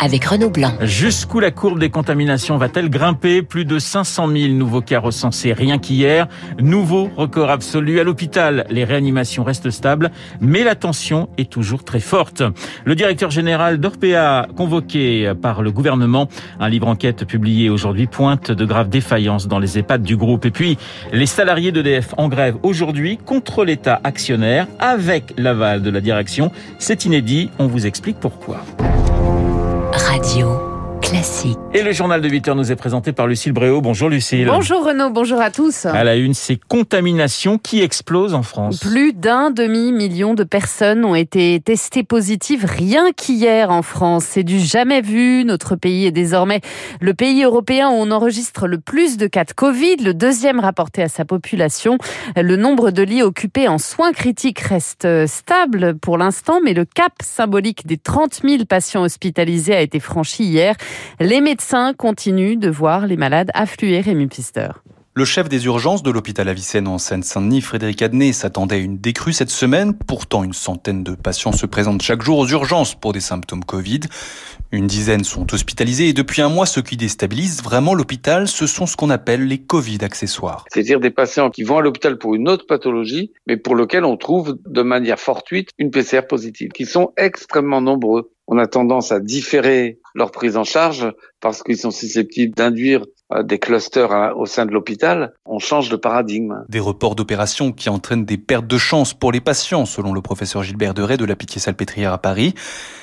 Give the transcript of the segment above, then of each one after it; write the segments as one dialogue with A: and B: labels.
A: avec Renaud Blanc.
B: Jusqu'où la courbe des contaminations va-t-elle grimper? Plus de 500 000 nouveaux cas recensés rien qu'hier. Nouveau record absolu à l'hôpital. Les réanimations restent stables, mais la tension est toujours très forte. Le directeur général d'Orpea, convoqué par le gouvernement, un livre enquête publié aujourd'hui pointe de graves défaillances dans les EHPAD du groupe. Et puis, les salariés d'EDF en grève aujourd'hui contre l'État actionnaire avec l'aval de la direction. C'est inédit. On vous explique pourquoi.
A: Radio classique.
B: Et le journal de 8 heures nous est présenté par Lucille Bréau. Bonjour Lucille.
C: Bonjour Renaud, bonjour à tous.
B: À la une, ces contaminations qui explosent en France.
C: Plus d'un demi-million de personnes ont été testées positives rien qu'hier en France. C'est du jamais vu. Notre pays est désormais le pays européen où on enregistre le plus de cas de Covid, le deuxième rapporté à sa population. Le nombre de lits occupés en soins critiques reste stable pour l'instant, mais le cap symbolique des 30 000 patients hospitalisés a été franchi hier. Les médecins continuent de voir les malades affluer, Rémi Pfister.
D: Le chef des urgences de l'hôpital Avicenne en Seine-Saint-Denis, Frédéric Adnet, s'attendait à une décrue cette semaine. Pourtant, une centaine de patients se présentent chaque jour aux urgences pour des symptômes Covid. Une dizaine sont hospitalisés et depuis un mois, ce qui déstabilise vraiment l'hôpital, ce sont ce qu'on appelle les Covid accessoires.
E: C'est-à-dire des patients qui vont à l'hôpital pour une autre pathologie, mais pour lequel on trouve de manière fortuite une PCR positive, qui sont extrêmement nombreux. On a tendance à différer leur prise en charge parce qu'ils sont susceptibles d'induire euh, des clusters au sein de l'hôpital, on change de paradigme.
D: Des reports d'opérations qui entraînent des pertes de chance pour les patients, selon le professeur Gilbert Deray de la Pitié-Salpêtrière à Paris.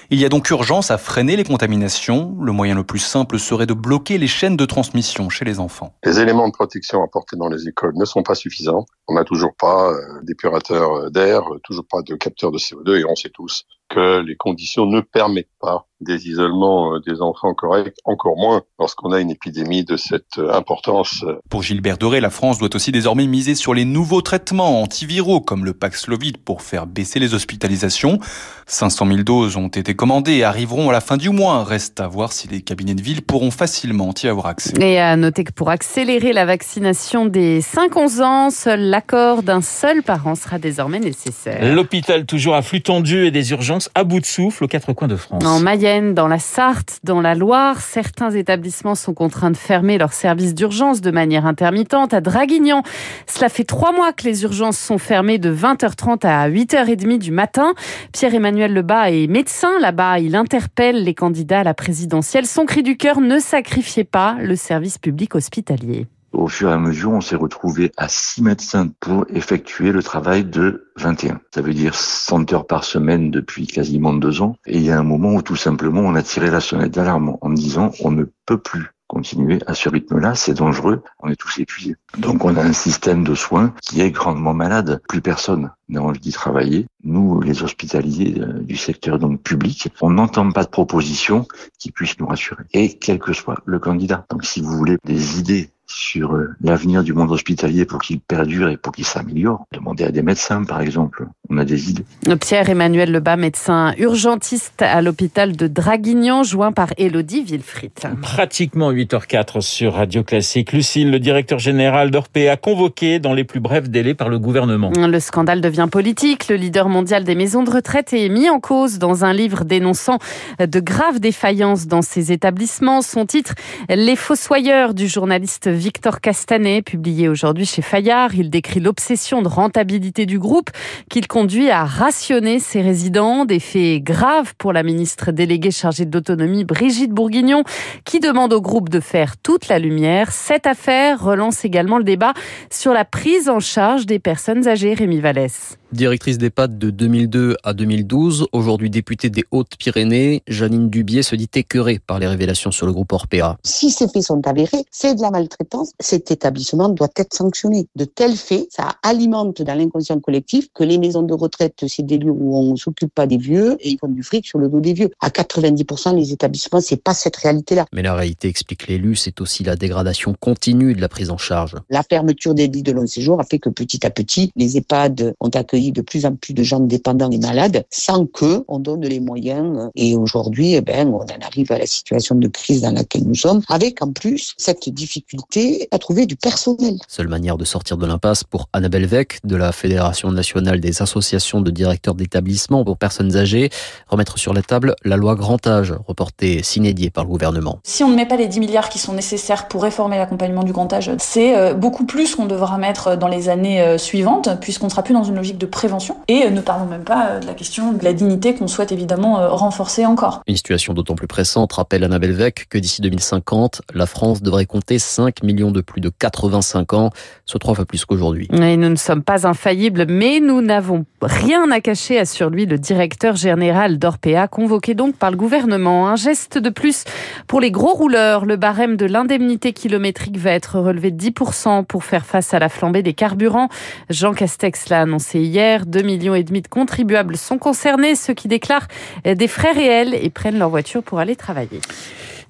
D: Il y a donc urgence à freiner les contaminations. Le moyen le plus simple serait de bloquer les chaînes de transmission chez les enfants.
F: Les éléments de protection apportés dans les écoles ne sont pas suffisants. On n'a toujours pas euh, d'épurateur d'air, toujours pas de capteur de CO2 et on sait tous que les conditions ne permettent pas des isolements euh, des enfants corrects, encore moins lorsqu'on a une épidémie de cette euh, importance.
D: Pour Gilbert Doré, la France doit aussi désormais miser sur les nouveaux traitements antiviraux comme le Paxlovid pour faire baisser les hospitalisations. 500 000 doses ont été commandées et arriveront à la fin du mois. Reste à voir si les cabinets de ville pourront facilement y avoir accès.
C: Et à noter que pour accélérer la vaccination des 5-11 ans, seul l'accord d'un seul parent sera désormais nécessaire.
B: L'hôpital toujours à flux tendu et des urgences à bout de souffle aux quatre coins de France.
C: En Dans la Sarthe, dans la Loire, certains établissements sont contraints de fermer leurs services d'urgence de manière intermittente. À Draguignan, cela fait trois mois que les urgences sont fermées de 20h30 à 8h30 du matin. Pierre-Emmanuel Lebas est médecin là-bas. Il interpelle les candidats à la présidentielle. Son cri du cœur, ne sacrifiez pas le service public hospitalier.
G: Au fur et à mesure, on s'est retrouvé à six médecins pour effectuer le travail de 21. Ça veut dire 100 heures par semaine depuis quasiment deux ans. Et il y a un moment où tout simplement on a tiré la sonnette d'alarme en disant on ne peut plus continuer à ce rythme-là, c'est dangereux, on est tous épuisés. Donc on a un système de soins qui est grandement malade. Plus personne n'a envie d'y travailler. Nous, les hospitaliers euh, du secteur donc public, on n'entend pas de propositions qui puissent nous rassurer. Et quel que soit le candidat. Donc si vous voulez des idées sur euh, l'avenir du monde hospitalier pour qu'il perdure et pour qu'il s'améliore. Demandez à des médecins, par exemple. On a des idées.
C: Pierre-Emmanuel Lebas, médecin urgentiste à l'hôpital de Draguignan, joint par Elodie Villefrit.
B: Pratiquement 8h04 sur Radio Classique. Lucille, le directeur général d'Orpea, convoqué dans les plus brefs délais par le gouvernement.
C: Le scandale devient politique. Le leader mondial des maisons de retraite est mis en cause dans un livre dénonçant de graves défaillances dans ses établissements. Son titre, Les fossoyeurs du journaliste Victor Castanet, publié aujourd'hui chez Fayard. Il décrit l'obsession de rentabilité du groupe qu'il conduit à rationner ses résidents. Des faits graves pour la ministre déléguée chargée de l'autonomie, Brigitte Bourguignon, qui demande au groupe de faire toute la lumière. Cette affaire relance également le débat sur la prise en charge des personnes âgées, Rémi Vallès.
H: Directrice d'EHPAD de 2002 à 2012, aujourd'hui députée des Hautes-Pyrénées, Janine Dubier se dit écœurée par les révélations sur le groupe Orpea.
I: Si ces faits sont avérés, c'est de la maltraitance. Cet établissement doit être sanctionné. De tels faits, ça alimente dans l'inconscient collectif que les maisons de retraite, c'est des lieux où on s'occupe pas des vieux et ils font du fric sur le dos des vieux. À 90%, les établissements, c'est pas cette réalité-là.
H: Mais la réalité, explique l'élu, c'est aussi la dégradation continue de la prise en charge.
I: La fermeture des lits de long séjour a fait que petit à petit, les EHPAD ont accueilli accueilli de plus en plus de gens dépendants et malades sans que on donne les moyens. Et aujourd'hui, eh ben, on en arrive à la situation de crise dans laquelle nous sommes, avec en plus cette difficulté à trouver du personnel.
H: Seule manière de sortir de l'impasse pour Annabelle Vec de la Fédération nationale des associations de directeurs d'établissements pour personnes âgées, remettre sur la table la loi grand âge, reportée s'inédiée par le gouvernement.
J: Si on ne met pas les 10 milliards qui sont nécessaires pour réformer l'accompagnement du grand âge, c'est euh, beaucoup plus qu'on devra mettre dans les années euh, suivantes, puisqu'on sera plus dans une logique de prévention. Et euh, ne parlons même pas de la question de la dignité qu'on souhaite évidemment renforcer encore.
H: Une situation d'autant plus pressante, rappelle Annabelle Vec, que d'ici 2050, la France devrait compter 5 millions de plus de 85 ans, soit trois fois plus qu'aujourd'hui.
C: Et nous ne sommes pas infaillibles, mais nous n'avons rien à cacher, assure lui le directeur général d'Orpea, convoqué donc par le gouvernement. Un geste de plus pour les gros rouleurs. Le barème de l'indemnité kilométrique va être relevé de 10% pour faire face à la flambée des carburants. Jean Castex l'a annoncé hier. 2 millions et demi de contribuables sont concernés, ceux qui déclarent des frais réels et prennent leur voiture pour aller travailler.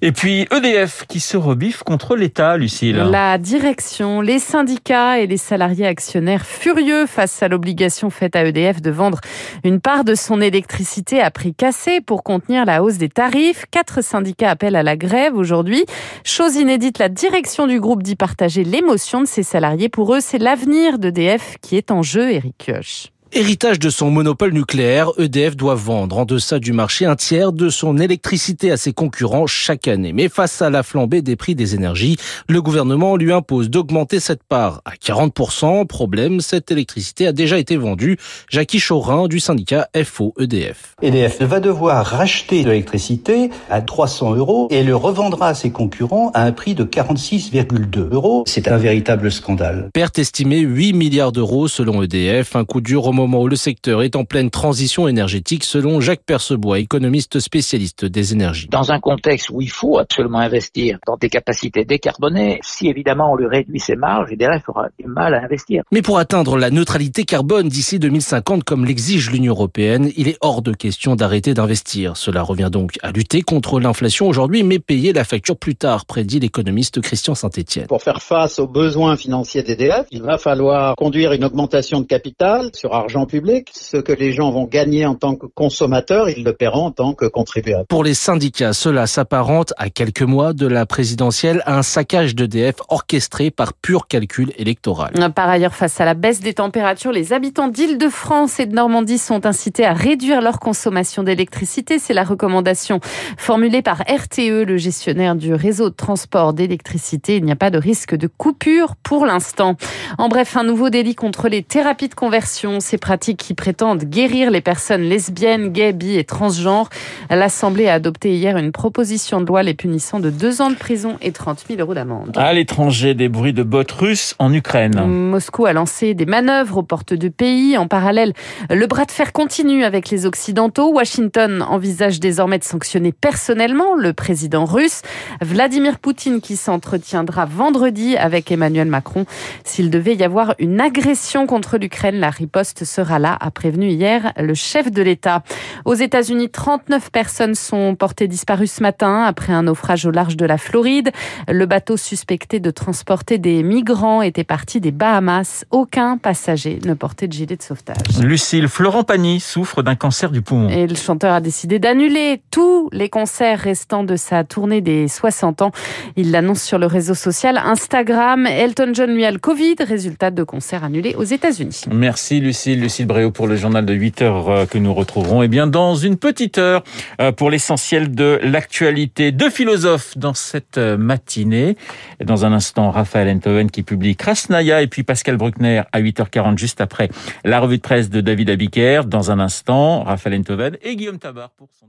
B: Et puis EDF qui se rebiffe contre l'État, Lucille.
C: La direction, les syndicats et les salariés actionnaires furieux face à l'obligation faite à EDF de vendre une part de son électricité à prix cassé pour contenir la hausse des tarifs. Quatre syndicats appellent à la grève aujourd'hui. Chose inédite, la direction du groupe dit partager l'émotion de ses salariés. Pour eux, c'est l'avenir d'EDF qui est en jeu, Eric Kioch.
K: Héritage de son monopole nucléaire, EDF doit vendre en deçà du marché un tiers de son électricité à ses concurrents chaque année. Mais face à la flambée des prix des énergies, le gouvernement lui impose d'augmenter cette part à 40%. Problème, cette électricité a déjà été vendue. Jackie Chorin du syndicat FO EDF.
L: EDF va devoir racheter de l'électricité à 300 euros et le revendra à ses concurrents à un prix de 46,2 euros. C'est un véritable scandale.
K: Perte estimée 8 milliards d'euros selon EDF, un coup dur au moment où le secteur est en pleine transition énergétique, selon Jacques Percebois, économiste spécialiste des énergies.
M: Dans un contexte où il faut absolument investir dans des capacités décarbonées, si évidemment on lui réduit ses marges, EDF aura du mal à investir.
K: Mais pour atteindre la neutralité carbone d'ici 2050, comme l'exige l'Union européenne, il est hors de question d'arrêter d'investir. Cela revient donc à lutter contre l'inflation aujourd'hui, mais payer la facture plus tard, prédit l'économiste Christian Saint-Etienne.
N: Pour faire face aux besoins financiers d'EDF, il va falloir conduire une augmentation de capital sur argent public. Ce que les gens vont gagner en tant que consommateurs, ils le paieront en tant que contribuables.
K: Pour les syndicats, cela s'apparente à quelques mois de la présidentielle à un saccage d'EDF orchestré par pur calcul électoral.
C: Par ailleurs, face à la baisse des températures, les habitants d'Île-de-France et de Normandie sont incités à réduire leur consommation d'électricité. C'est la recommandation formulée par RTE, le gestionnaire du réseau de transport d'électricité. Il n'y a pas de risque de coupure pour l'instant. En bref, un nouveau délit contre les thérapies de conversion. C'est pratiques qui prétendent guérir les personnes lesbiennes, gays, bi et transgenres. L'Assemblée a adopté hier une proposition de loi les punissant de deux ans de prison et 30 000 euros d'amende.
B: À l'étranger, des bruits de bottes russes en Ukraine.
C: Moscou a lancé des manœuvres aux portes de pays. En parallèle, le bras de fer continue avec les Occidentaux. Washington envisage désormais de sanctionner personnellement le président russe, Vladimir Poutine, qui s'entretiendra vendredi avec Emmanuel Macron. S'il devait y avoir une agression contre l'Ukraine, la riposte sera là, a prévenu hier le chef de l'État. Aux États-Unis, 39 personnes sont portées disparues ce matin après un naufrage au large de la Floride. Le bateau suspecté de transporter des migrants était parti des Bahamas. Aucun passager ne portait de gilet de sauvetage.
B: Lucille, Florent Pagny souffre d'un cancer du poumon.
C: Et le chanteur a décidé d'annuler tous les concerts restants de sa tournée des 60 ans. Il l'annonce sur le réseau social Instagram. Elton John lui a le Covid, résultat de concerts annulés aux États-Unis.
B: Merci Lucille. Lucille Bréau pour le journal de 8 heures euh, que nous retrouverons eh bien, dans une petite heure euh, pour l'essentiel de l'actualité. Deux philosophes dans cette euh, matinée. Dans un instant, Raphaël Enthoven qui publie Krasnaya et puis Pascal Bruckner à 8h40 juste après la revue de presse de David Abiker. Dans un instant, Raphaël Enthoven et Guillaume Tabar pour son